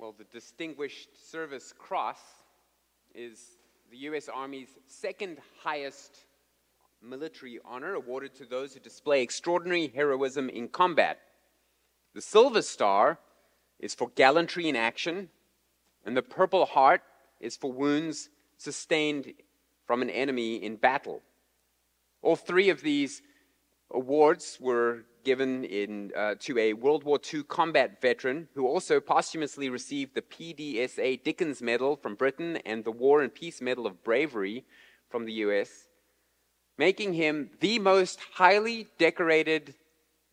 Well, the Distinguished Service Cross is the U.S. Army's second highest military honor awarded to those who display extraordinary heroism in combat. The Silver Star is for gallantry in action, and the Purple Heart is for wounds sustained from an enemy in battle. All three of these awards were given in, uh, to a World War II combat veteran who also posthumously received the PDSA Dickens Medal from Britain and the War and Peace Medal of Bravery from the US, making him the most highly decorated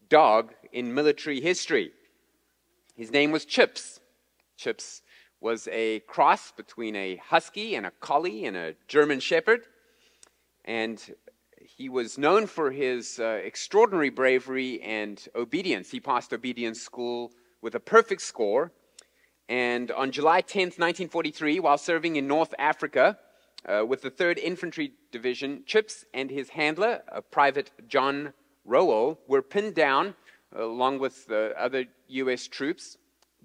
dog in military history. His name was Chips. Chips was a cross between a husky and a collie and a German shepherd. And he was known for his uh, extraordinary bravery and obedience. He passed obedience school with a perfect score. And on July 10th, 1943, while serving in North Africa uh, with the 3rd Infantry Division, Chips and his handler, uh, Private John Rowell, were pinned down along with the other U.S. troops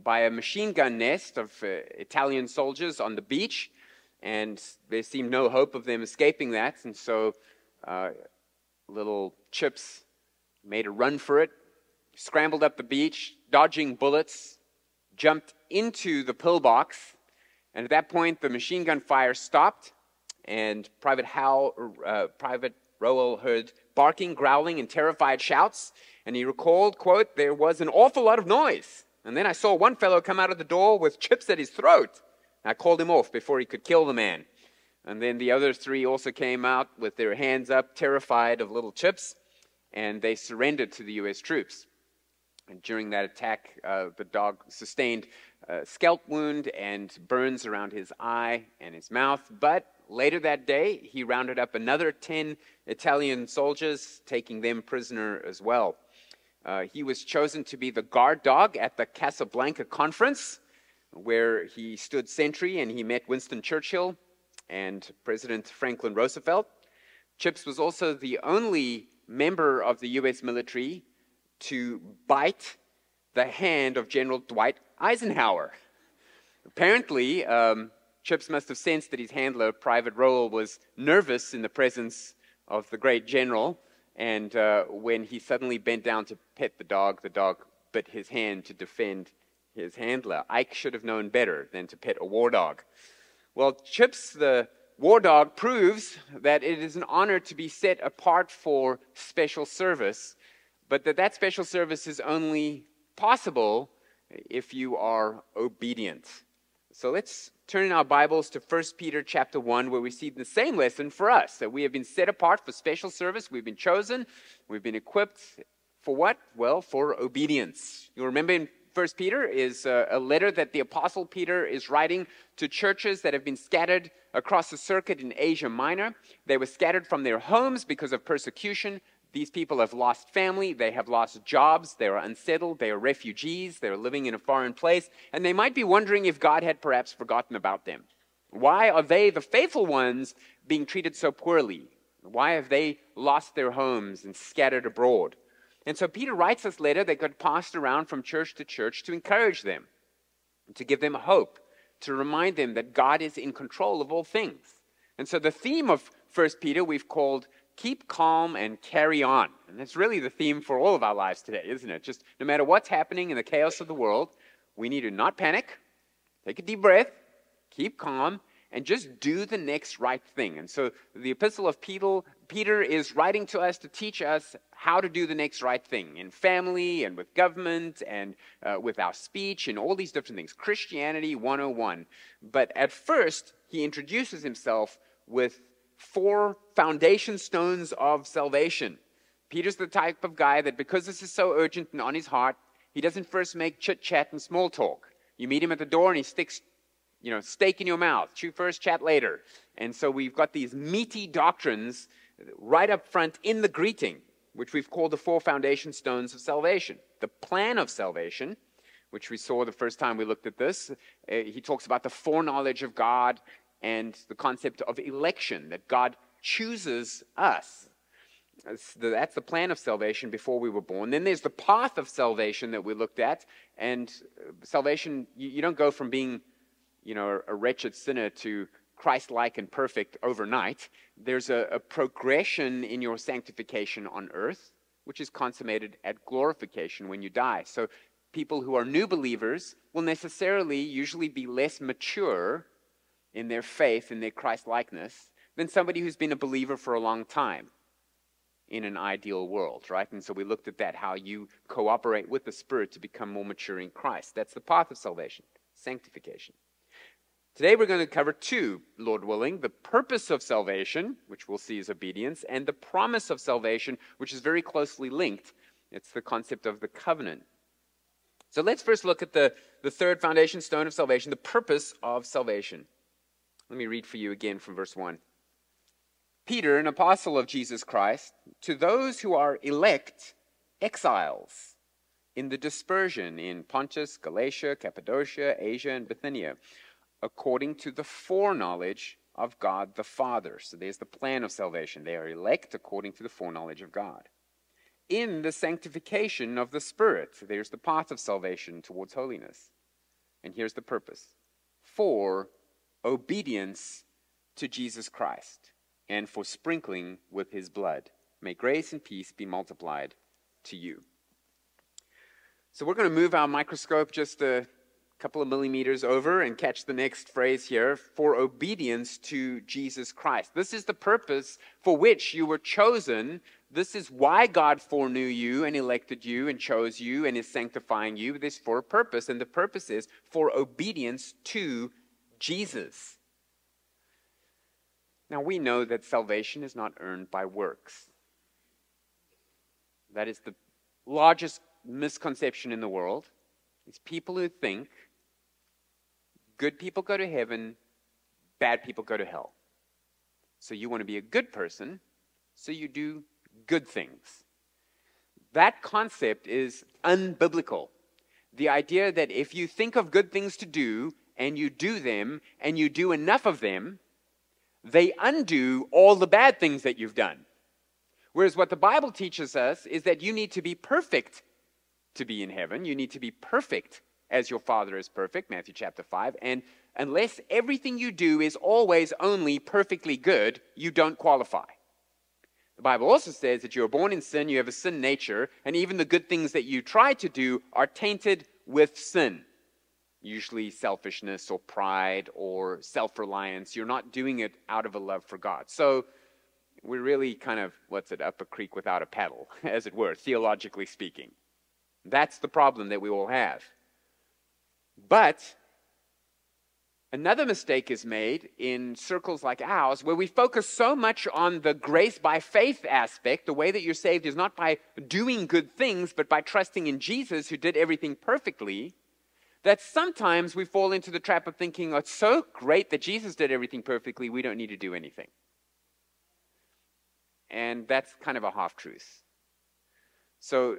by a machine gun nest of uh, Italian soldiers on the beach. And there seemed no hope of them escaping that. And so uh, little chips made a run for it, scrambled up the beach, dodging bullets, jumped into the pillbox, and at that point the machine gun fire stopped, and Private Howell, uh, Private Rowell heard barking, growling, and terrified shouts, and he recalled, quote, there was an awful lot of noise. And then I saw one fellow come out of the door with chips at his throat. I called him off before he could kill the man. And then the other three also came out with their hands up, terrified of little chips, and they surrendered to the U.S. troops. And during that attack, uh, the dog sustained a scalp wound and burns around his eye and his mouth. But later that day, he rounded up another 10 Italian soldiers, taking them prisoner as well. Uh, he was chosen to be the guard dog at the Casablanca conference, where he stood sentry and he met Winston Churchill and President Franklin Roosevelt. Chips was also the only member of the US military to bite the hand of General Dwight Eisenhower. Apparently, um, Chips must have sensed that his handler, Private Rowell, was nervous in the presence of the great general, and uh, when he suddenly bent down to pet the dog, the dog bit his hand to defend his handler. Ike should have known better than to pet a war dog. Well, Chips the war dog proves that it is an honor to be set apart for special service, but that that special service is only possible if you are obedient. So let's turn in our Bibles to 1 Peter chapter 1 where we see the same lesson for us that we have been set apart for special service, we've been chosen, we've been equipped for what? Well, for obedience. You remember in First Peter is a, a letter that the Apostle Peter is writing to churches that have been scattered across the circuit in Asia Minor. They were scattered from their homes because of persecution. These people have lost family, they have lost jobs, they are unsettled, they are refugees, they're living in a foreign place, and they might be wondering if God had perhaps forgotten about them. Why are they, the faithful ones, being treated so poorly? Why have they lost their homes and scattered abroad? And so Peter writes this letter that got passed around from church to church to encourage them, to give them hope, to remind them that God is in control of all things. And so the theme of 1 Peter we've called keep calm and carry on. And that's really the theme for all of our lives today, isn't it? Just no matter what's happening in the chaos of the world, we need to not panic, take a deep breath, keep calm, and just do the next right thing. And so the epistle of Peter, Peter is writing to us to teach us how to do the next right thing in family and with government and uh, with our speech and all these different things. Christianity 101. But at first, he introduces himself with four foundation stones of salvation. Peter's the type of guy that because this is so urgent and on his heart, he doesn't first make chit chat and small talk. You meet him at the door and he sticks, you know, steak in your mouth. Chew first, chat later. And so we've got these meaty doctrines right up front in the greeting which we've called the four foundation stones of salvation. The plan of salvation, which we saw the first time we looked at this, uh, he talks about the foreknowledge of God and the concept of election, that God chooses us. That's the plan of salvation before we were born. Then there's the path of salvation that we looked at. And uh, salvation, you, don't go from being, you know, a wretched sinner to Christ-like and perfect overnight. There's a, a progression in your sanctification on earth, which is consummated at glorification when you die. So people who are new believers will necessarily usually be less mature in their faith, in their Christ likeness, than somebody who's been a believer for a long time in an ideal world, right? And so we looked at that, how you cooperate with the Spirit to become more mature in Christ. That's the path of salvation, sanctification. Today we're going to cover two, Lord willing the purpose of salvation, which we'll see is obedience, and the promise of salvation, which is very closely linked. It's the concept of the covenant. So let's first look at the, the third foundation stone of salvation, the purpose of salvation. Let me read for you again from verse 1. Peter, an apostle of Jesus Christ, to those who are elect exiles in the dispersion in Pontus, Galatia, Cappadocia, Asia, and Bithynia, according to the foreknowledge of God the Father. So there's the plan of salvation. They are elect according to the foreknowledge of God. In the sanctification of the Spirit, there's the path of salvation towards holiness. And here's the purpose for obedience to Jesus Christ and for sprinkling with his blood. May grace and peace be multiplied to you. So we're going to move our microscope just a couple of millimeters over and catch the next phrase here for obedience to Jesus Christ. This is the purpose for which you were chosen. This is why God foreknew you and elected you and chose you and is sanctifying you. This for a purpose, and the purpose is for obedience to Jesus. Now, we know that salvation is not earned by works. That is the largest misconception in the world. It's people who think good people go to heaven, bad people go to hell. So you want to be a good person, so you do good things. That concept is unbiblical. The idea that if you think of good things to do and you do them and you do enough of them, they undo all the bad things that you've done. Whereas what the Bible teaches us is that you need to be perfect to be in heaven. You need to be perfect as your Father is perfect, Matthew chapter 5. And unless everything you do is always only perfectly good, you don't qualify. The Bible also says that you are born in sin, you have a sin nature, and even the good things that you try to do are tainted with sin usually selfishness or pride or self reliance. You're not doing it out of a love for God. So we're really kind of, what's it, up a creek without a paddle, as it were, theologically speaking. That's the problem that we all have. But another mistake is made in circles like ours where we focus so much on the grace by faith aspect. The way that you're saved is not by doing good things, but by trusting in Jesus who did everything perfectly that sometimes we fall into the trap of thinking, oh, it's so great that Jesus did everything perfectly, we don't need to do anything. And that's kind of a half truth. So,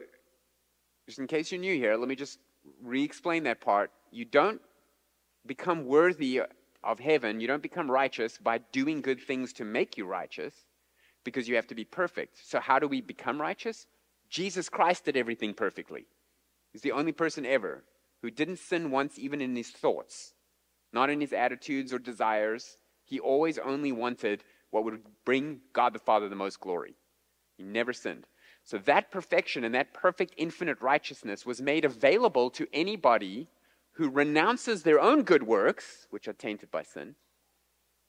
just in case you're new here, let me just re explain that part. You don't become worthy of heaven, you don't become righteous by doing good things to make you righteous because you have to be perfect. So, how do we become righteous? Jesus Christ did everything perfectly. He's the only person ever who didn't sin once even in his thoughts, not in his attitudes or desires. He always only wanted what would bring God the Father the most glory. He never sinned. So that perfection and that perfect infinite righteousness was made available to anybody who renounces their own good works, which are tainted by sin,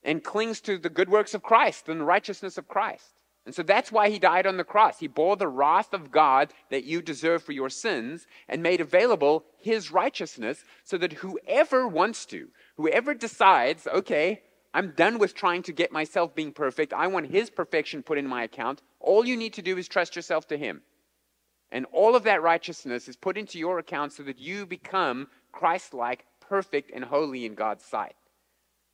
and clings to the good works of Christ and the righteousness of Christ. And so that's why he died on the cross. He bore the wrath of God that you deserve for your sins and made available his righteousness so that whoever wants to, whoever decides, okay, I'm done with trying to get myself being perfect, I want his perfection put in my account, all you need to do is trust yourself to him. And all of that righteousness is put into your account so that you become Christ like, perfect, and holy in God's sight.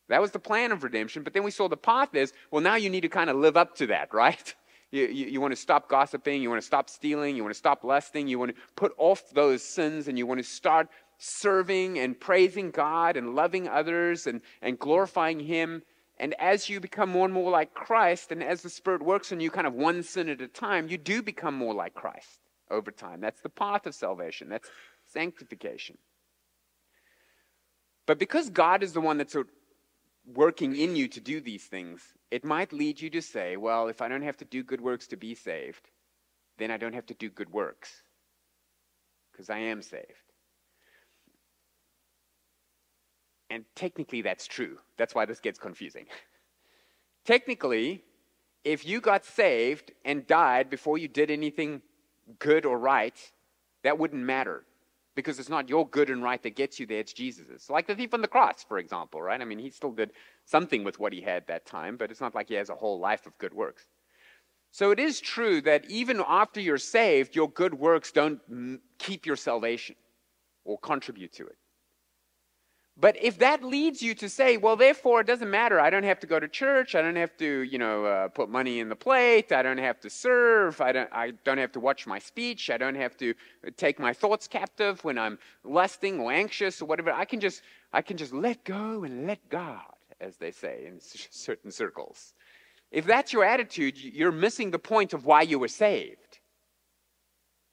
That was the plan of redemption. But then we saw the path is, well, now you need to kind of live up to that, right? You, you, you, want to stop gossiping. You want to stop stealing. You want to stop lusting. You want to put off those sins and you want to start serving and praising God and loving others and, and glorifying Him. And as you become more and more like Christ, and as the Spirit works on you kind of one sin at a time, you do become more like Christ over time. That's the path of salvation, that's sanctification. But because God is the one that's working in you to do these things, it might lead you to say, well, if I don't have to do good works to be saved, then I don't have to do good works because I am saved. And technically, that's true. That's why this gets confusing. technically, if you got saved and died before you did anything good or right, that wouldn't matter because it's not your good and right that gets you there, it's Jesus's. Like the thief on the cross, for example, right? I mean, he still did something with what he had that time, but it's not like he has a whole life of good works. So it is true that even after you're saved, your good works don't keep your salvation or contribute to it. But if that leads you to say, well, therefore, it doesn't matter. I don't have to go to church. I don't have to, you know, uh, put money in the plate. I don't have to serve. I don't, I don't have to watch my speech. I don't have to take my thoughts captive when I'm lusting or anxious or whatever. I can just, I can just let go and let God, as they say in certain circles. If that's your attitude, you're missing the point of why you were saved.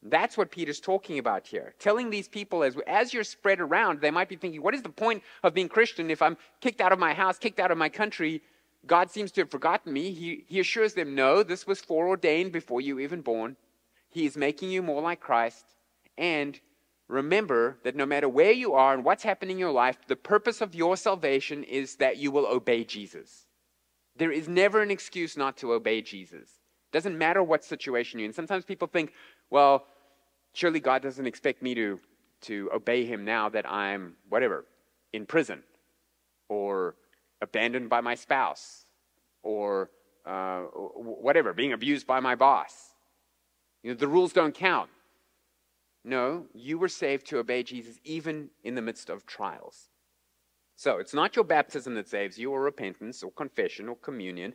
That's what Peter's talking about here. Telling these people as, as you're spread around, they might be thinking, what is the point of being Christian if I'm kicked out of my house, kicked out of my country? God seems to have forgotten me. He, he assures them, no, this was foreordained before you even born. He is making you more like Christ. And remember that no matter where you are and what's happening in your life, the purpose of your salvation is that you will obey Jesus. There is never an excuse not to obey Jesus. Doesn't matter what situation you're in. Sometimes people think, well, surely God doesn't expect me to, to obey him now that I'm, whatever, in prison or abandoned by my spouse or uh, whatever, being abused by my boss. You know, the rules don't count. No, you were saved to obey Jesus even in the midst of trials. So it's not your baptism that saves you, or repentance, or confession, or communion,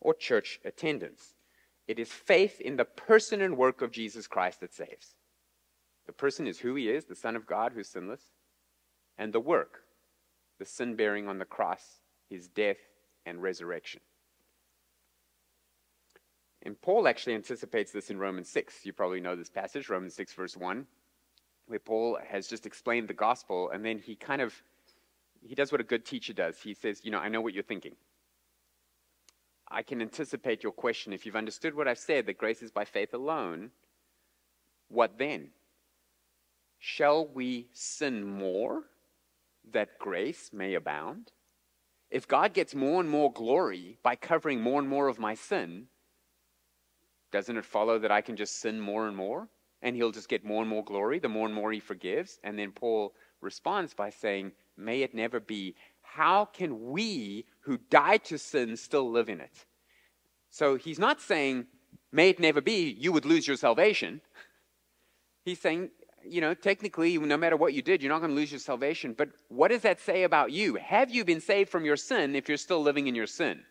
or church attendance. It is faith in the person and work of Jesus Christ that saves. The person is who he is, the Son of God who's sinless, and the work, the sin bearing on the cross, his death and resurrection. And Paul actually anticipates this in Romans 6. You probably know this passage, Romans 6, verse 1, where Paul has just explained the gospel, and then he kind of he does what a good teacher does. He says, You know, I know what you're thinking. I can anticipate your question. If you've understood what I've said, that grace is by faith alone, what then? Shall we sin more that grace may abound? If God gets more and more glory by covering more and more of my sin, doesn't it follow that I can just sin more and more? And he'll just get more and more glory the more and more he forgives? And then Paul responds by saying, May it never be. How can we who died to sin still live in it? So he's not saying, may it never be, you would lose your salvation. He's saying, you know, technically, no matter what you did, you're not going to lose your salvation. But what does that say about you? Have you been saved from your sin if you're still living in your sin?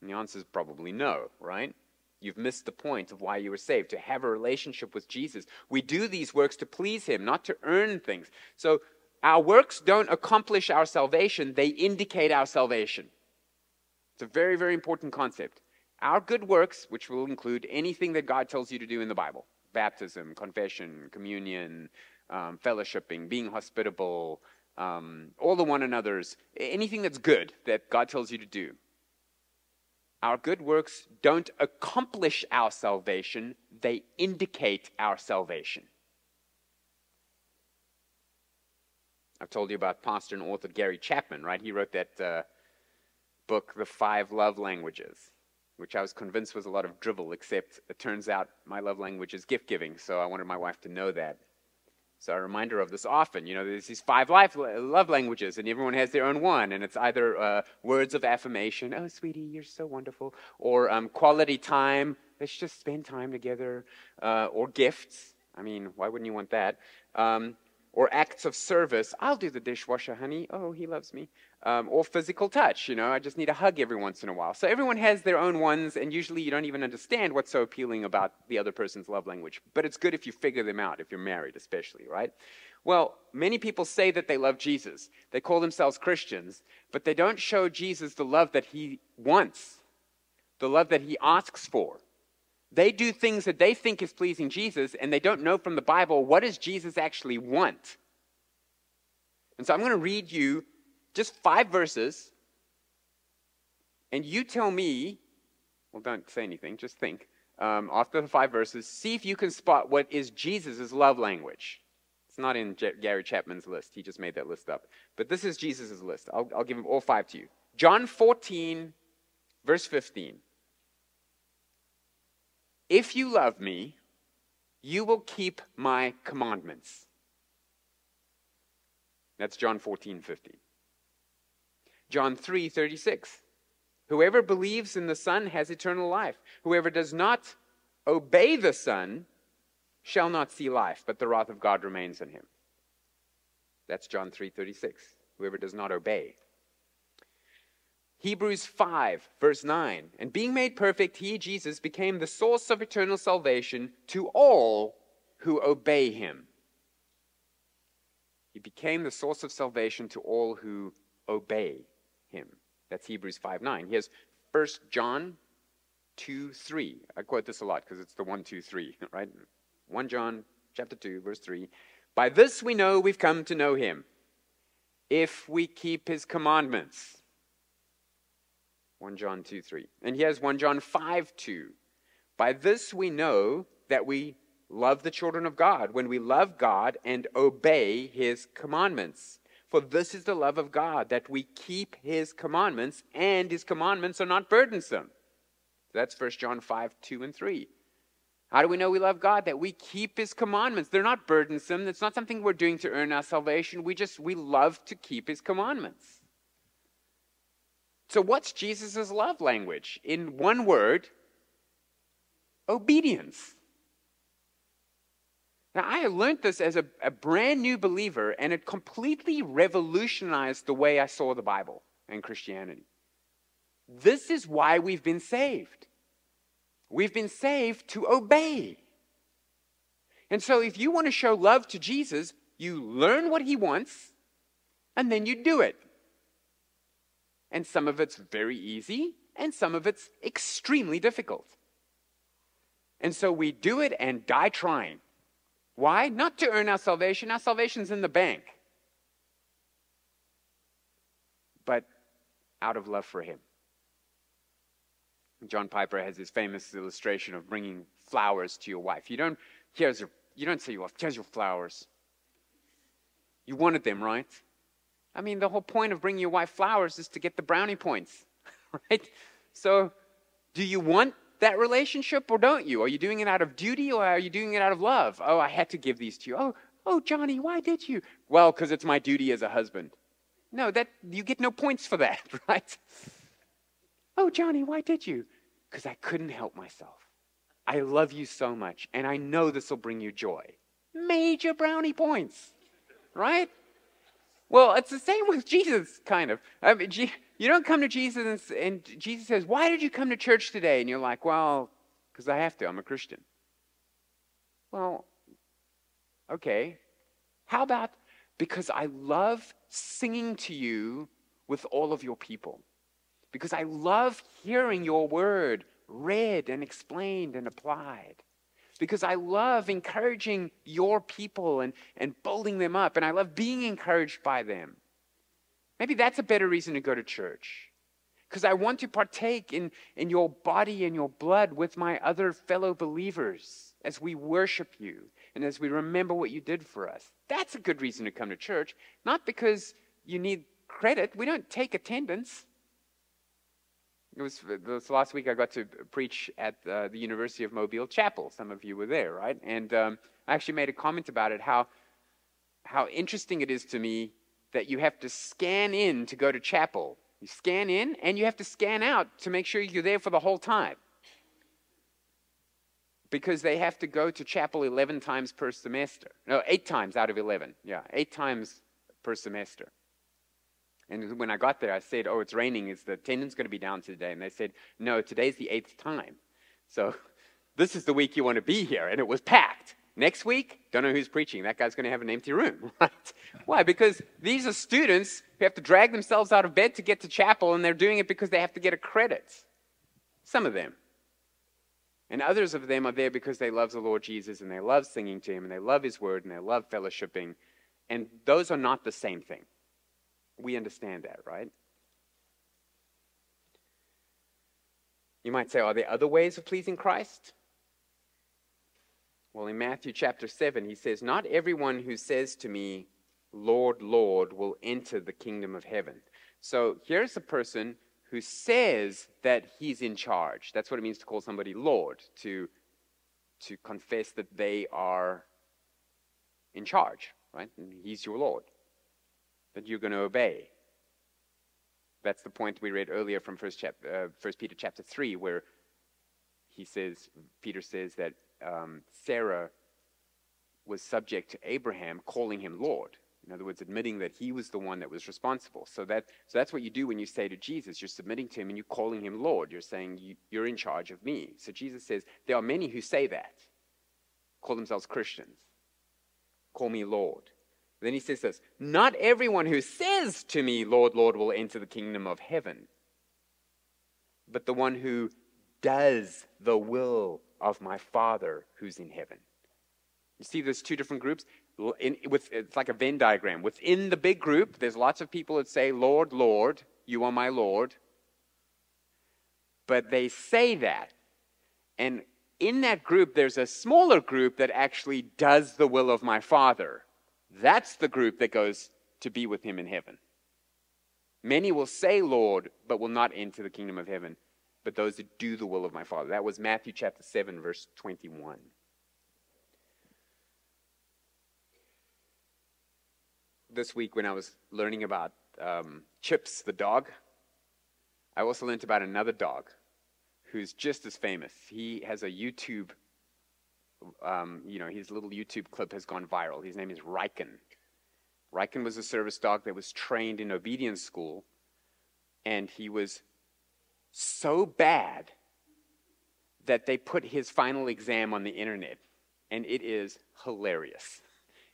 And the answer is probably no, right? You've missed the point of why you were saved, to have a relationship with Jesus. We do these works to please Him, not to earn things. So our works don't accomplish our salvation, they indicate our salvation. It's a very, very important concept. Our good works, which will include anything that God tells you to do in the Bible baptism, confession, communion, um, fellowshipping, being hospitable, um, all the one another's, anything that's good that God tells you to do our good works don't accomplish our salvation, they indicate our salvation. I've told you about pastor and author Gary Chapman, right? He wrote that uh, book, The Five Love Languages, which I was convinced was a lot of drivel, except it turns out my love language is gift giving, so I wanted my wife to know that. So a reminder of this often. You know, there's these five life, love languages, and everyone has their own one, and it's either uh, words of affirmation, "Oh, sweetie, you're so wonderful," or um, quality time. Let's just spend time together, uh, or gifts. I mean, why wouldn't you want that? Um, or acts of service. I'll do the dishwasher, honey. Oh, he loves me. Um, or physical touch. You know, I just need a hug every once in a while. So everyone has their own ones, and usually you don't even understand what's so appealing about the other person's love language. But it's good if you figure them out, if you're married, especially, right? Well, many people say that they love Jesus. They call themselves Christians, but they don't show Jesus the love that he wants, the love that he asks for. They do things that they think is pleasing Jesus, and they don't know from the Bible what does Jesus actually want. And so I'm going to read you just five verses, and you tell me, well, don't say anything, just think. Um, after the five verses, see if you can spot what is Jesus' love language. It's not in Gary Chapman's list. He just made that list up. But this is Jesus' list. I'll, I'll give them all five to you. John 14, verse 15. If you love me, you will keep my commandments. That's John 14, 15. John 3, 36. Whoever believes in the Son has eternal life. Whoever does not obey the Son shall not see life, but the wrath of God remains on him. That's John 3:36. Whoever does not obey. Hebrews 5, verse 9. And being made perfect, he, Jesus, became the source of eternal salvation to all who obey him. He became the source of salvation to all who obey him. That's Hebrews 5 9. Here's 1 John 2 3. I quote this a lot because it's the 1, 2, 3, right? 1 John chapter 2, verse 3. By this we know we've come to know him, if we keep his commandments. 1 John 2 3. And here's 1 John 5 2. By this we know that we love the children of God, when we love God and obey his commandments. For this is the love of God, that we keep his commandments, and his commandments are not burdensome. That's 1 John 5 2 and 3. How do we know we love God? That we keep his commandments. They're not burdensome. It's not something we're doing to earn our salvation. We just, we love to keep his commandments. So, what's Jesus' love language? In one word, obedience. Now, I learned this as a, a, brand new believer, and it completely revolutionized the way I saw the Bible and Christianity. This is why we've been saved. We've been saved to obey. And so, if you want to show love to Jesus, you learn what he wants, and then you do it. And some of it's very easy, and some of it's extremely difficult. And so we do it and die trying. Why? Not to earn our salvation. Our salvation's in the bank. But out of love for Him. John Piper has this famous illustration of bringing flowers to your wife. You don't, here's your, you don't say, well, here's your flowers. You wanted them, right? I mean, the whole point of bringing your wife flowers is to get the brownie points, right? So, do you want that relationship or don't you? Are you doing it out of duty or are you doing it out of love? Oh, I had to give these to you. Oh, oh, Johnny, why did you? Well, because it's my duty as a husband. No, that you get no points for that, right? Oh, Johnny, why did you? Because I couldn't help myself. I love you so much, and I know this will bring you joy. Major brownie points, right? Well, it's the same with Jesus, kind of. I mean, you don't come to Jesus and, and Jesus says, Why did you come to church today? And you're like, Well, because I have to. I'm a Christian. Well, okay. How about because I love singing to you with all of your people? because I love hearing your word read and explained and applied. Because I love encouraging your people and, and building them up, and I love being encouraged by them. Maybe that's a better reason to go to church. Because I want to partake in, in your body and your blood with my other fellow believers as we worship you and as we remember what you did for us. That's a good reason to come to church, not because you need credit. We don't take attendance. It was this last week I got to preach at uh, the University of Mobile Chapel. Some of you were there, right? And um, I actually made a comment about it how, how interesting it is to me that you have to scan in to go to chapel. You scan in and you have to scan out to make sure you're there for the whole time. Because they have to go to chapel 11 times per semester. No, eight times out of 11. Yeah, eight times per semester. And when I got there, I said, Oh, it's raining. Is the attendance going to be down today? And they said, No, today's the eighth time. So this is the week you want to be here. And it was packed. Next week, don't know who's preaching. That guy's going to have an empty room. Right? Why? Because these are students who have to drag themselves out of bed to get to chapel, and they're doing it because they have to get a credit. Some of them. And others of them are there because they love the Lord Jesus and they love singing to Him and they love His Word and they love fellowshipping. And those are not the same thing. We understand that, right? You might say, are there other ways of pleasing Christ? Well, in Matthew chapter 7, he says, Not everyone who says to me, Lord, Lord, will enter the kingdom of heaven. So here's a person who says that he's in charge. That's what it means to call somebody Lord, to, to confess that they are in charge, right? And he's your Lord, that you're going to obey. That's the point we read earlier from First, chap- uh, First Peter chapter 3, where he says, Peter says that um, Sarah was subject to Abraham, calling him Lord. In other words, admitting that he was the one that was responsible. So, that, so that's what you do when you say to Jesus. You're submitting to him and you're calling him Lord. You're saying, you, You're in charge of me. So Jesus says, There are many who say that, call themselves Christians. Call me Lord. Then he says this Not everyone who says to me, Lord, Lord, will enter the kingdom of heaven, but the one who does the will of my Father who's in heaven. You see, there's two different groups. In, with, it's like a Venn diagram. Within the big group, there's lots of people that say, Lord, Lord, you are my Lord. But they say that. And in that group, there's a smaller group that actually does the will of my Father. That's the group that goes to be with him in heaven. Many will say, Lord, but will not enter the kingdom of heaven, but those that do the will of my Father. That was Matthew chapter 7, verse 21. this week when I was learning about um, Chips the dog, I also learned about another dog who's just as famous. He has a YouTube, um, you know, his little YouTube clip has gone viral. His name is Riken. Riken was a service dog that was trained in obedience school, and he was so bad that they put his final exam on the internet, and it is hilarious.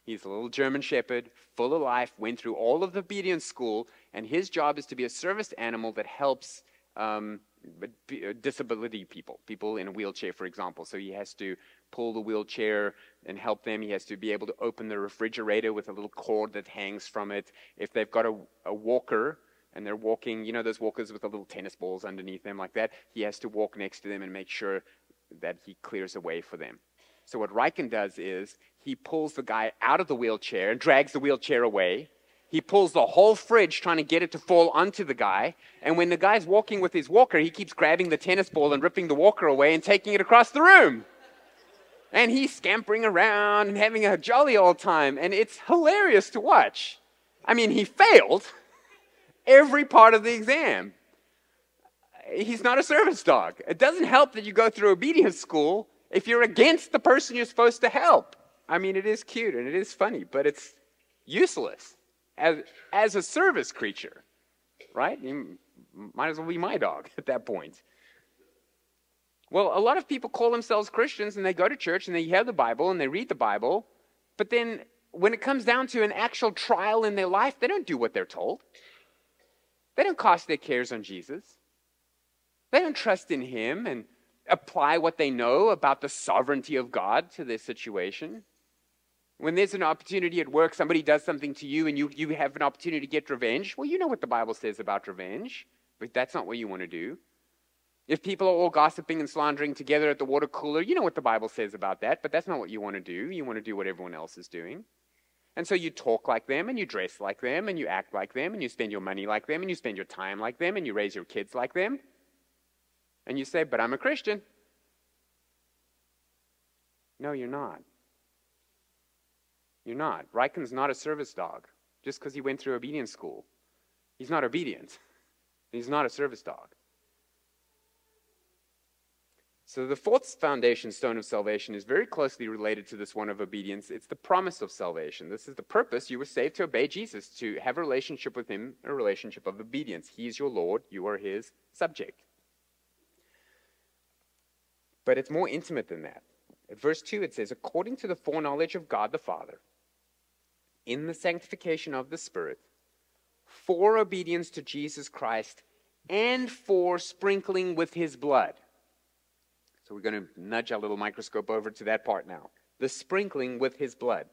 He's a little German shepherd, full of life, went through all of the obedience school, and his job is to be a service animal that helps um, uh, disability people, people in a wheelchair, for example. So he has to pull the wheelchair and help them. He has to be able to open the refrigerator with a little cord that hangs from it. If they've got a, a walker, and they're walking, you know, those walkers with the little tennis balls underneath them like that. He has to walk next to them and make sure that he clears a way for them. So what Riken does is he pulls the guy out of the wheelchair and drags the wheelchair away. He pulls the whole fridge trying to get it to fall onto the guy. And when the guy's walking with his walker, he keeps grabbing the tennis ball and ripping the walker away and taking it across the room. And he's scampering around and having a jolly old time. And it's hilarious to watch. I mean, he failed every part of the exam. He's not a service dog. It doesn't help that you go through obedience school if you're against the person you're supposed to help. I mean, it is cute and it is funny, but it's useless as, as a service creature, right? You might as well be my dog at that point. Well, a lot of people call themselves Christians and they go to church and they hear the Bible and they read the Bible, but then when it comes down to an actual trial in their life, they don't do what they're told. They don't cast their cares on Jesus. They don't trust in Him and apply what they know about the sovereignty of God to their situation. When there's an opportunity at work, somebody does something to you and you, you have an opportunity to get revenge, well, you know what the Bible says about revenge, but that's not what you want to do. If people are all gossiping and slandering together at the water cooler, you know what the Bible says about that, but that's not what you want to do. You want to do what everyone else is doing. And so you talk like them, and you dress like them, and you act like them, and you spend your money like them, and you spend your time like them, and you raise your kids like them. And you say, But I'm a Christian. No, you're not. You're not. Riken's not a service dog just because he went through obedience school. He's not obedient. He's not a service dog. So, the fourth foundation stone of salvation is very closely related to this one of obedience. It's the promise of salvation. This is the purpose. You were saved to obey Jesus, to have a relationship with Him, a relationship of obedience. He is your Lord, you are His subject. But it's more intimate than that. At verse 2, it says, According to the foreknowledge of God the Father, in the sanctification of the Spirit, for obedience to Jesus Christ, and for sprinkling with his blood. So we're going to nudge our little microscope over to that part now. The sprinkling with his blood.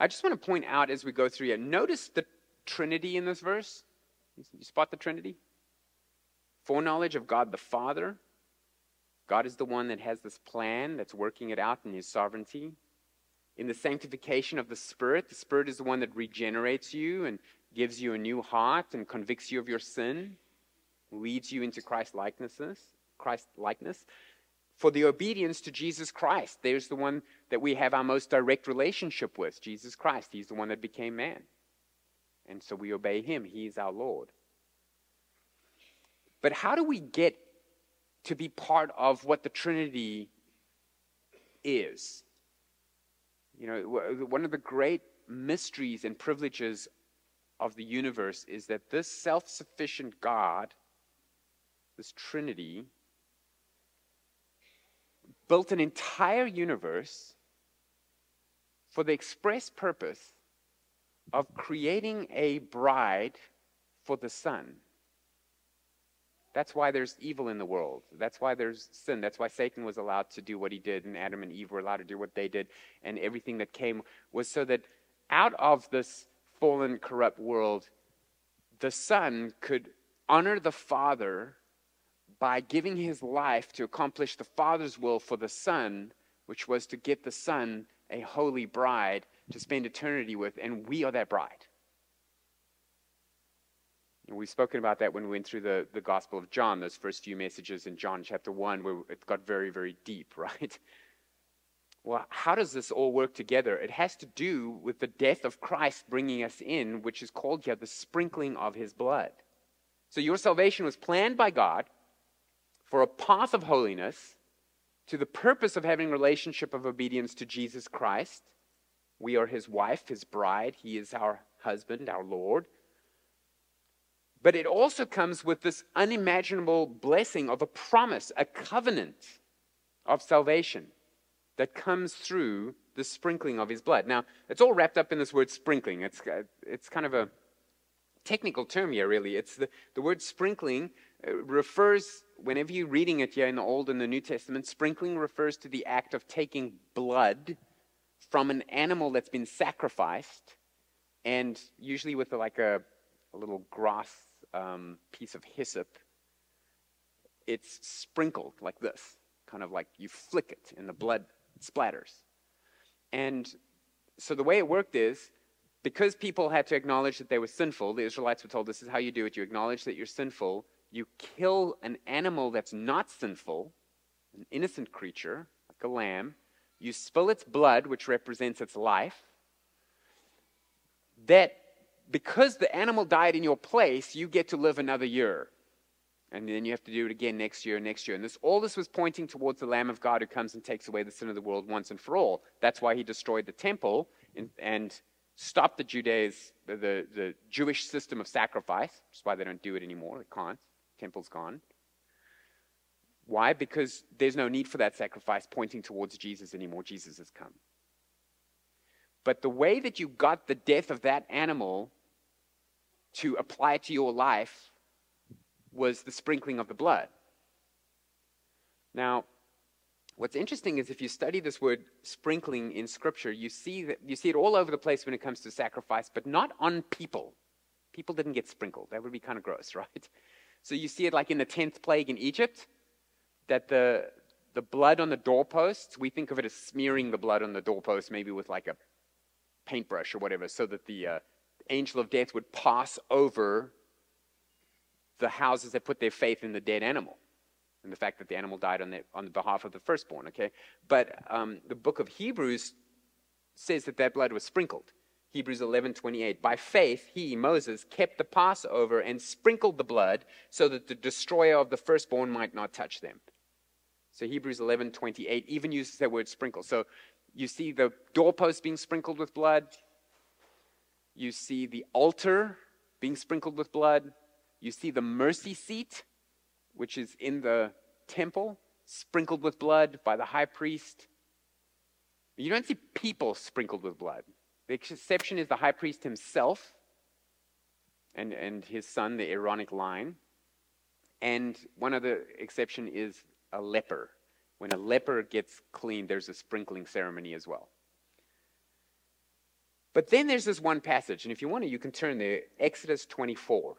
I just want to point out as we go through here, notice the Trinity in this verse. You spot the Trinity? Foreknowledge of God the Father. God is the one that has this plan that's working it out in his sovereignty. In the sanctification of the Spirit, the Spirit is the one that regenerates you and gives you a new heart and convicts you of your sin, leads you into Christ likenesses, Christ likeness. For the obedience to Jesus Christ, there's the one that we have our most direct relationship with, Jesus Christ. He's the one that became man. And so we obey him. He is our Lord. But how do we get to be part of what the Trinity is? You know, one of the great mysteries and privileges of the universe is that this self sufficient God, this Trinity, built an entire universe for the express purpose of creating a bride for the Son. That's why there's evil in the world. That's why there's sin. That's why Satan was allowed to do what he did, and Adam and Eve were allowed to do what they did, and everything that came was so that out of this fallen, corrupt world, the Son could honor the Father by giving his life to accomplish the Father's will for the Son, which was to get the Son a holy bride to spend eternity with, and we are that bride. And we've spoken about that when we went through the, the Gospel of John, those first few messages in John chapter 1, where it got very, very deep, right? Well, how does this all work together? It has to do with the death of Christ bringing us in, which is called here the sprinkling of his blood. So your salvation was planned by God for a path of holiness to the purpose of having relationship of obedience to Jesus Christ we are his wife, his bride. He is our husband, our Lord. But it also comes with this unimaginable blessing of a promise, a covenant of salvation that comes through the sprinkling of his blood. Now, it's all wrapped up in this word sprinkling. It's, uh, it's kind of a technical term here, really. It's the, the word sprinkling uh, refers, whenever you're reading it here in the Old and the New Testament, sprinkling refers to the act of taking blood from an animal that's been sacrificed, and usually with like a, a, little grass um, piece of hyssop, it's sprinkled like this, kind of like you flick it and the blood splatters. And so the way it worked is because people had to acknowledge that they were sinful, the Israelites were told this is how you do it. You acknowledge that you're sinful, you kill an animal that's not sinful, an innocent creature, like a lamb, you spill its blood, which represents its life, that because the animal died in your place, you get to live another year. And then you have to do it again next year, next year. And this, all this was pointing towards the Lamb of God who comes and takes away the sin of the world once and for all. That's why he destroyed the temple and, and stopped the Judaism, the, the Jewish system of sacrifice. That's why they don't do it anymore. They can't. Temple's gone. Why? Because there's no need for that sacrifice pointing towards Jesus anymore. Jesus has come. But the way that you got the death of that animal to apply to your life was the sprinkling of the blood. Now, what's interesting is if you study this word sprinkling in scripture, you see that you see it all over the place when it comes to sacrifice, but not on people. People didn't get sprinkled. That would be kind of gross, right? So you see it like in the 10th plague in Egypt that the, the blood on the doorposts, we think of it as smearing the blood on the doorpost, maybe with like a paintbrush or whatever, so that the uh, angel of death would pass over the houses that put their faith in the dead animal and the fact that the animal died on, the, on behalf of the firstborn, okay? But um, the book of Hebrews says that that blood was sprinkled. Hebrews 11:28 By faith he Moses kept the Passover and sprinkled the blood so that the destroyer of the firstborn might not touch them. So Hebrews 11, 28 even uses that word sprinkle. So you see the doorpost being sprinkled with blood. You see the altar being sprinkled with blood. You see the mercy seat, which is in the temple, sprinkled with blood by the high priest You don't see people sprinkled with blood. The exception is the high priest himself and, and his son, the Aaronic line. And one other exception is a leper. When a leper gets clean, there's a sprinkling ceremony as well. But then there's this one passage, and if you want to, you can turn there Exodus 24.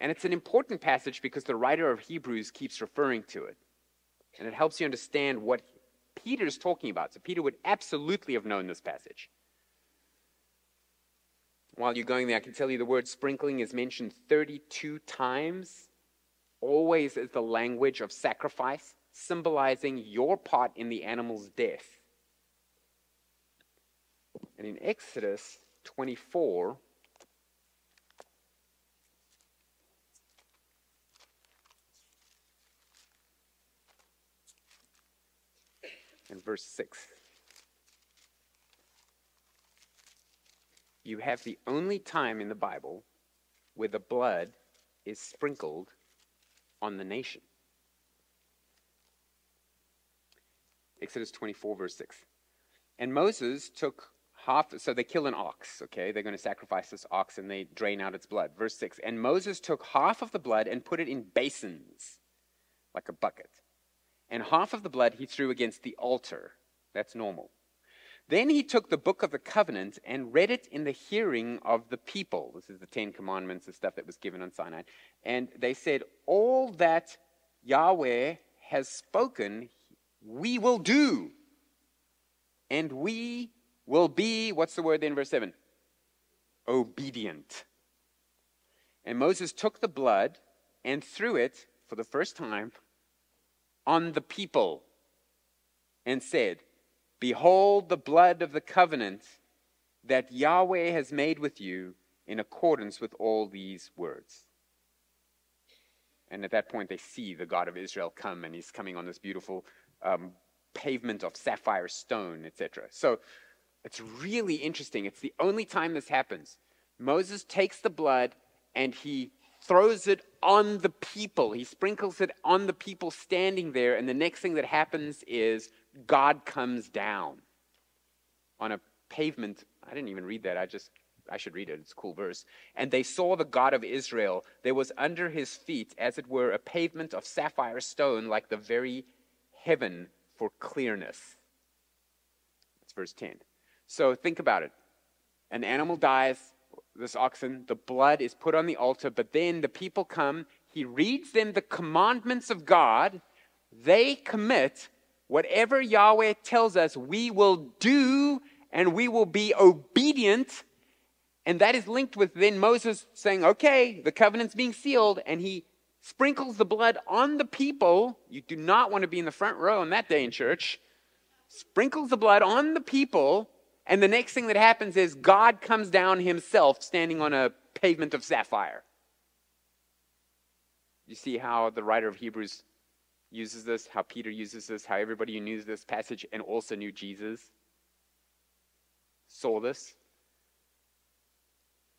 And it's an important passage because the writer of Hebrews keeps referring to it. And it helps you understand what Peter's talking about. So Peter would absolutely have known this passage. While you're going there, I can tell you the word sprinkling is mentioned 32 times, always as the language of sacrifice, symbolizing your part in the animal's death. And in Exodus 24, and verse 6. You have the only time in the Bible where the blood is sprinkled on the nation. Exodus 24, verse 6. And Moses took half, so they kill an ox, okay? They're going to sacrifice this ox and they drain out its blood. Verse 6. And Moses took half of the blood and put it in basins, like a bucket and half of the blood he threw against the altar. That's normal. Then he took the book of the covenant and read it in the hearing of the people. This is the Ten Commandments, the stuff that was given on Sinai. And they said, All that Yahweh has spoken, we will do. And we will be, what's the word in verse 7? Obedient. And Moses took the blood and threw it for the first time on the people and said, Behold the blood of the covenant that Yahweh has made with you in accordance with all these words. And at that point, they see the God of Israel come, and he's coming on this beautiful um, pavement of sapphire stone, etc. So it's really interesting. It's the only time this happens. Moses takes the blood and he throws it on the people. He sprinkles it on the people standing there, and the next thing that happens is God comes down on a pavement. I didn't even read that. I just I should read it. It's a cool verse. And they saw the God of Israel. There was under his feet, as it were, a pavement of sapphire stone, like the very heaven for clearness. That's verse 10. So think about it. An animal dies, this oxen, the blood is put on the altar, but then the people come, he reads them the commandments of God, they commit whatever Yahweh tells us we will do and we will be obedient. And that is linked with then Moses saying, okay, the covenant's being sealed, and he sprinkles the blood on the people. You do not want to be in the front row on that day in church. Sprinkles the blood on the people and the next thing that happens is God comes down himself standing on a pavement of sapphire. You see how the writer of Hebrews uses this, how Peter uses this, how everybody who knew this passage and also knew Jesus saw this.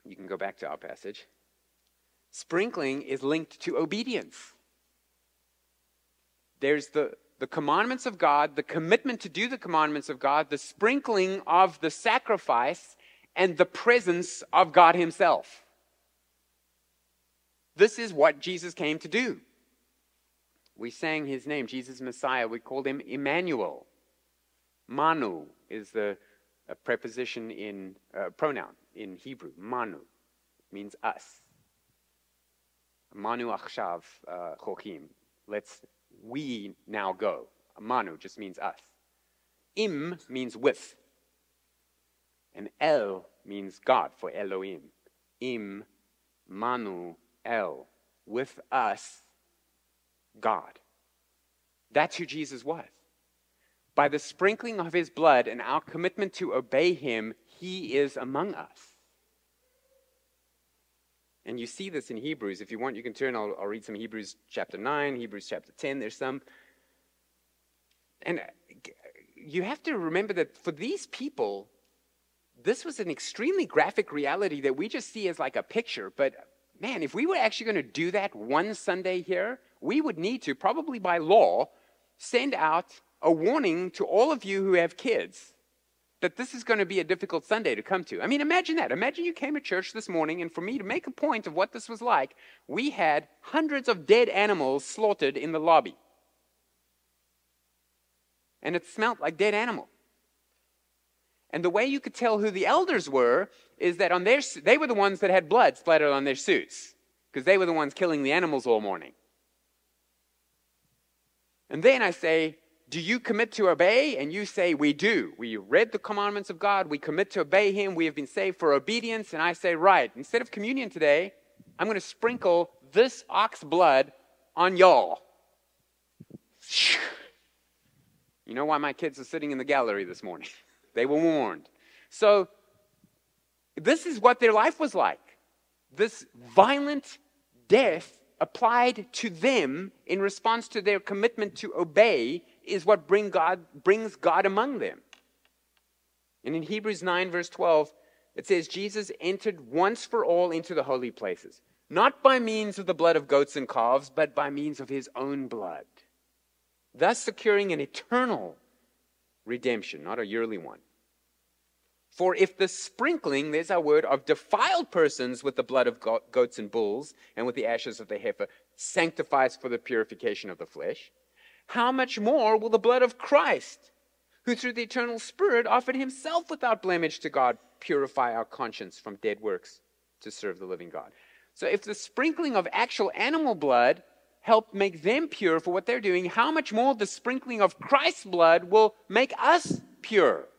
You can go back to our passage. Sprinkling is linked to obedience. There's the the commandments of God, the commitment to do the commandments of God, the sprinkling of the sacrifice, and the presence of God Himself. This is what Jesus came to do. We sang His name, Jesus Messiah. We called Him Emmanuel. Manu is the preposition in uh, pronoun in Hebrew. Manu means us. Manu achshav uh, chochim. Let's we now go. Manu just means us. Im means with. And El means God for Elohim. Im, Manu, El. With us, God. That's who Jesus was. By the sprinkling of his blood and our commitment to obey him, he is among us. And you see this in Hebrews. If you want, you can turn. I'll, I'll read some Hebrews chapter 9, Hebrews chapter 10. There's some. And uh, you have to remember that for these people, this was an extremely graphic reality that we just see as like a picture. But man, if we were actually going to do that one Sunday here, we would need to, probably by law, send out a warning to all of you who have kids that this is going to be a difficult Sunday to come to. I mean, imagine that. Imagine you came to church this morning, and for me to make a point of what this was like, we had hundreds of dead animals slaughtered in the lobby. And it smelled like dead animal. And the way you could tell who the elders were is that on their, they were the ones that had blood splattered on their suits, because they were the ones killing the animals all morning. And then I say, do you commit to obey? And you say, We do. We read the commandments of God. We commit to obey Him. We have been saved for obedience. And I say, Right. Instead of communion today, I'm going to sprinkle this ox blood on y'all. You know why my kids are sitting in the gallery this morning? They were warned. So, this is what their life was like. This violent death applied to them in response to their commitment to obey is what bring God, brings God among them. And in Hebrews 9, verse 12, it says, Jesus entered once for all into the holy places, not by means of the blood of goats and calves, but by means of his own blood, thus securing an eternal redemption, not a yearly one. For if the sprinkling, there's our word, of defiled persons with the blood of goats and bulls and with the ashes of the heifer sanctifies for the purification of the flesh, how much more will the blood of Christ, who through the eternal Spirit offered himself without blemish to God, purify our conscience from dead works to serve the living God? So if the sprinkling of actual animal blood helped make them pure for what they're doing, how much more the sprinkling of Christ's blood will make us pure?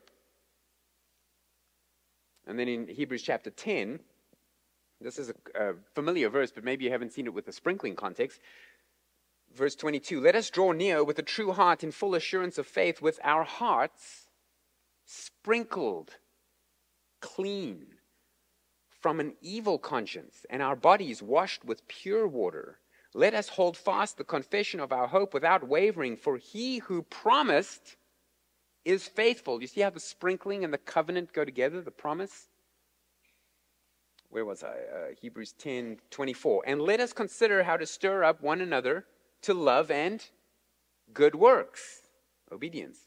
And then in Hebrews chapter 10, this is a, a, familiar verse, but maybe you haven't seen it with the sprinkling context. Verse 22 Let us draw near with a true heart in full assurance of faith, with our hearts sprinkled clean from an evil conscience and our bodies washed with pure water. Let us hold fast the confession of our hope without wavering, for he who promised is faithful. You see how the sprinkling and the covenant go together, the promise? Where was I? Uh, Hebrews 10 24. And let us consider how to stir up one another to love and good works, obedience.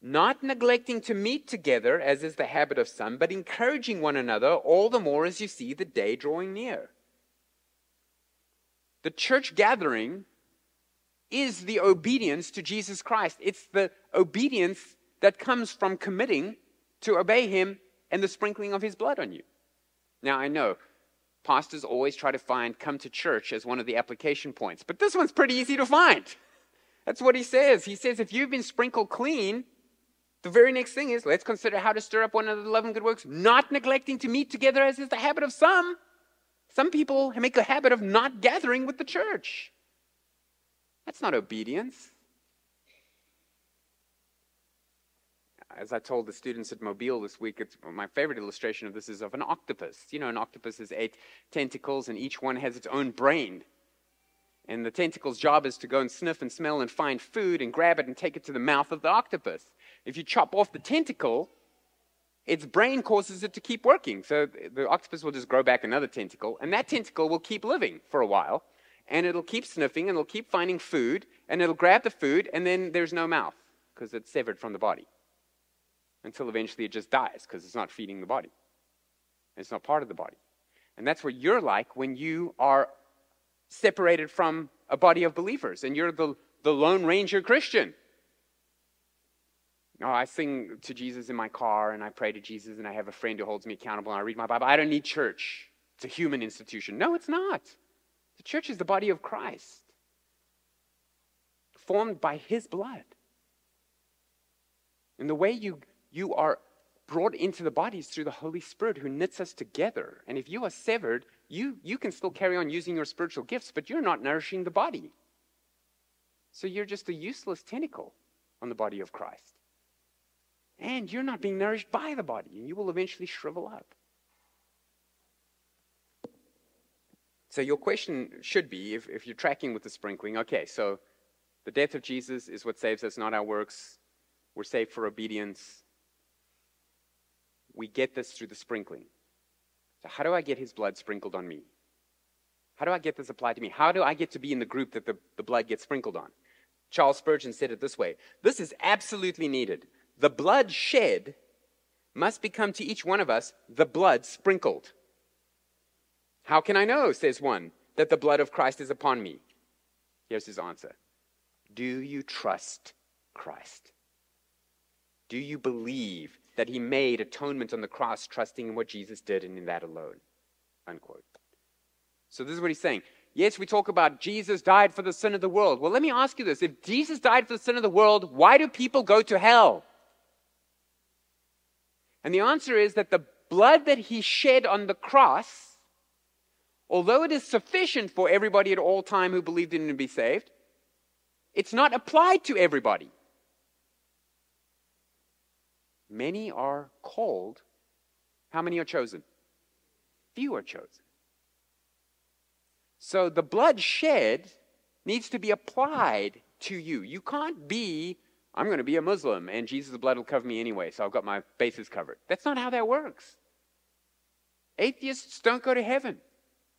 Not neglecting to meet together, as is the habit of some, but encouraging one another, all the more as you see the day drawing near. The church gathering is the obedience to Jesus Christ. It's the obedience that comes from committing to obey Him and the sprinkling of His blood on you. Now, I know pastors always try to find come to church as one of the application points, but this one's pretty easy to find. That's what he says. He says, if you've been sprinkled clean, the very next thing is let's consider how to stir up one another love and good works, not neglecting to meet together as is the habit of some. Some people make a habit of not gathering with the church. That's not obedience. As I told the students at Mobile this week, it's, my favorite illustration of this is of an octopus. You know, an octopus has eight tentacles, and each one has its own brain. And the tentacle's job is to go and sniff and smell and find food and grab it and take it to the mouth of the octopus. If you chop off the tentacle, its brain causes it to keep working. So the octopus will just grow back another tentacle, and that tentacle will keep living for a while and it'll keep sniffing and it'll keep finding food and it'll grab the food and then there's no mouth because it's severed from the body until eventually it just dies because it's not feeding the body. It's not part of the body. And that's what you're like when you are separated from a body of believers and you're the, the Lone Ranger Christian. Oh, I sing to Jesus in my car and I pray to Jesus and I have a friend who holds me accountable and I read my Bible. I don't need church. It's a human institution. No, it's not. The church is the body of Christ, formed by his blood. And the way you, you are brought into the bodies through the Holy Spirit who knits us together. And if you are severed, you, you can still carry on using your spiritual gifts, but you're not nourishing the body. So you're just a useless tentacle on the body of Christ. And you're not being nourished by the body, and you will eventually shrivel up. So your question should be, if, if you're tracking with the sprinkling, okay, so the death of Jesus is what saves us, not our works. We're saved for obedience. We get this through the sprinkling. So how do I get his blood sprinkled on me? How do I get this applied to me? How do I get to be in the group that the, the blood gets sprinkled on? Charles Spurgeon said it this way This is absolutely needed. The blood shed must become to each one of us the blood sprinkled. How can I know, says one, that the blood of Christ is upon me? Here's his answer Do you trust Christ? Do you believe that he made atonement on the cross, trusting in what Jesus did and in that alone? Unquote. So this is what he's saying. Yes, we talk about Jesus died for the sin of the world. Well, let me ask you this. If Jesus died for the sin of the world, why do people go to hell? And the answer is that the blood that he shed on the cross, although it is sufficient for everybody at all time who believed in him to be saved, it's not applied to everybody. Many are called. How many are chosen? Few are chosen. So the blood shed needs to be applied to you. You can't be, I'm going to be a Muslim and Jesus' blood will cover me anyway, so I've got my bases covered. That's not how that works. Atheists don't go to heaven.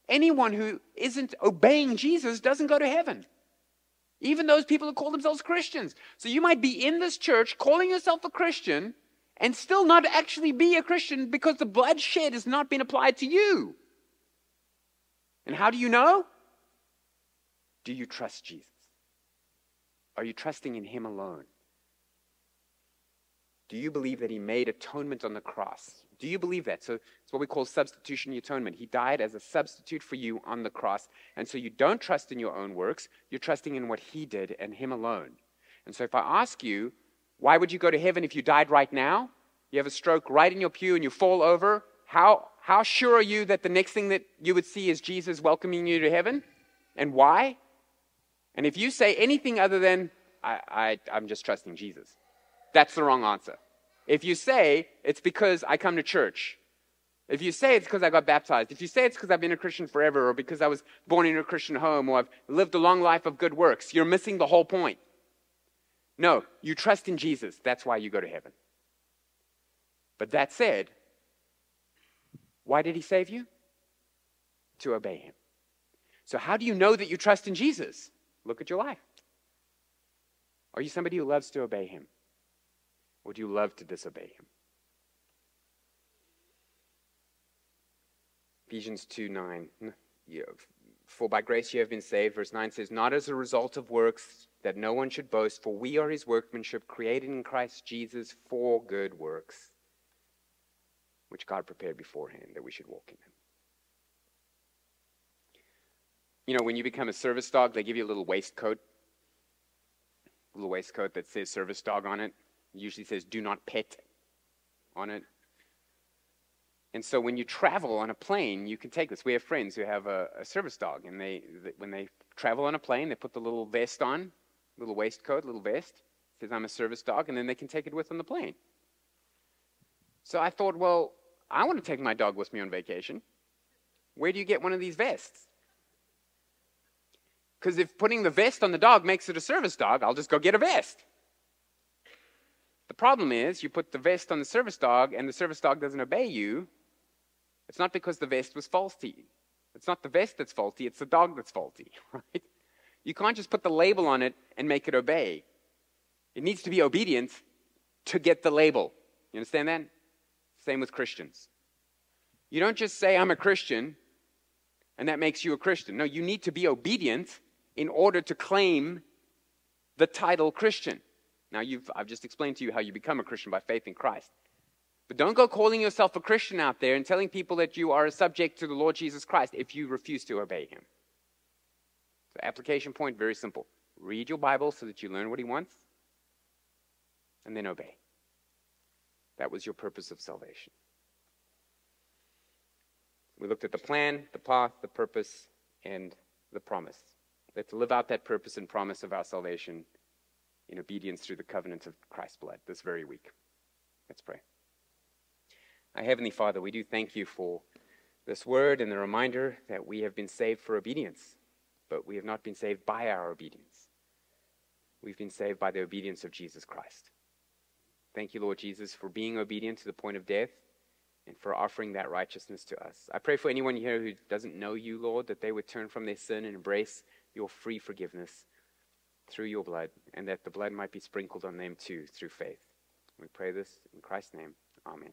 Anyone who isn't obeying Jesus doesn't go to heaven. Even those people who call themselves Christians. So you might be in this church calling yourself a Christian and still not actually be a Christian because the blood shed has not been applied to you. And how do you know? Do you trust Jesus? Are you trusting in Him alone? Do you believe that He made atonement on the cross? Do you believe that? So it's what we call substitutionary atonement. He died as a substitute for you on the cross. And so you don't trust in your own works, you're trusting in what He did and Him alone. And so if I ask you, why would you go to heaven if you died right now? You have a stroke right in your pew and you fall over. How, how sure are you that the next thing that you would see is Jesus welcoming you to heaven? And why? And if you say anything other than, I, I, I'm just trusting Jesus, that's the wrong answer. If you say, it's because I come to church, if you say it's because I got baptized, if you say it's because I've been a Christian forever, or because I was born in a Christian home, or I've lived a long life of good works, you're missing the whole point. No, you trust in Jesus. That's why you go to heaven. But that said, why did he save you? To obey him. So, how do you know that you trust in Jesus? Look at your life. Are you somebody who loves to obey him? Or do you love to disobey him? Ephesians 2 9. For by grace you have been saved. Verse 9 says, Not as a result of works, that no one should boast, for we are his workmanship, created in Christ Jesus for good works which God prepared beforehand that we should walk in them. You know, when you become a service dog, they give you a little waistcoat, a little waistcoat that says service dog on it. it usually says do not pet on it. And so when you travel on a plane, you can take this. We have friends who have a, a service dog, and they, they, when they travel on a plane, they put the little vest on, little waistcoat, little vest. Says I'm a service dog, and then they can take it with on the plane. So I thought, well, I want to take my dog with me on vacation. Where do you get one of these vests? Because if putting the vest on the dog makes it a service dog, I'll just go get a vest. The problem is, you put the vest on the service dog and the service dog doesn't obey you. It's not because the vest was faulty. It's not the vest that's faulty, it's the dog that's faulty, right? You can't just put the label on it and make it obey. It needs to be obedient to get the label. You understand that? Same with Christians. You don't just say, I'm a Christian, and that makes you a Christian. No, you need to be obedient in order to claim the title Christian. Now, I've just explained to you how you become a Christian by faith in Christ. But don't go calling yourself a Christian out there and telling people that you are a subject to the Lord Jesus Christ if you refuse to obey Him. So, application point very simple read your Bible so that you learn what He wants, and then obey. That was your purpose of salvation. We looked at the plan, the path, the purpose, and the promise. Let's live out that purpose and promise of our salvation in obedience through the covenant of Christ's blood this very week. Let's pray. Our Heavenly Father, we do thank you for this word and the reminder that we have been saved for obedience, but we have not been saved by our obedience. We've been saved by the obedience of Jesus Christ. Thank you, Lord Jesus, for being obedient to the point of death and for offering that righteousness to us. I pray for anyone here who doesn't know you, Lord, that they would turn from their sin and embrace your free forgiveness through your blood, and that the blood might be sprinkled on them too through faith. We pray this in Christ's name. Amen.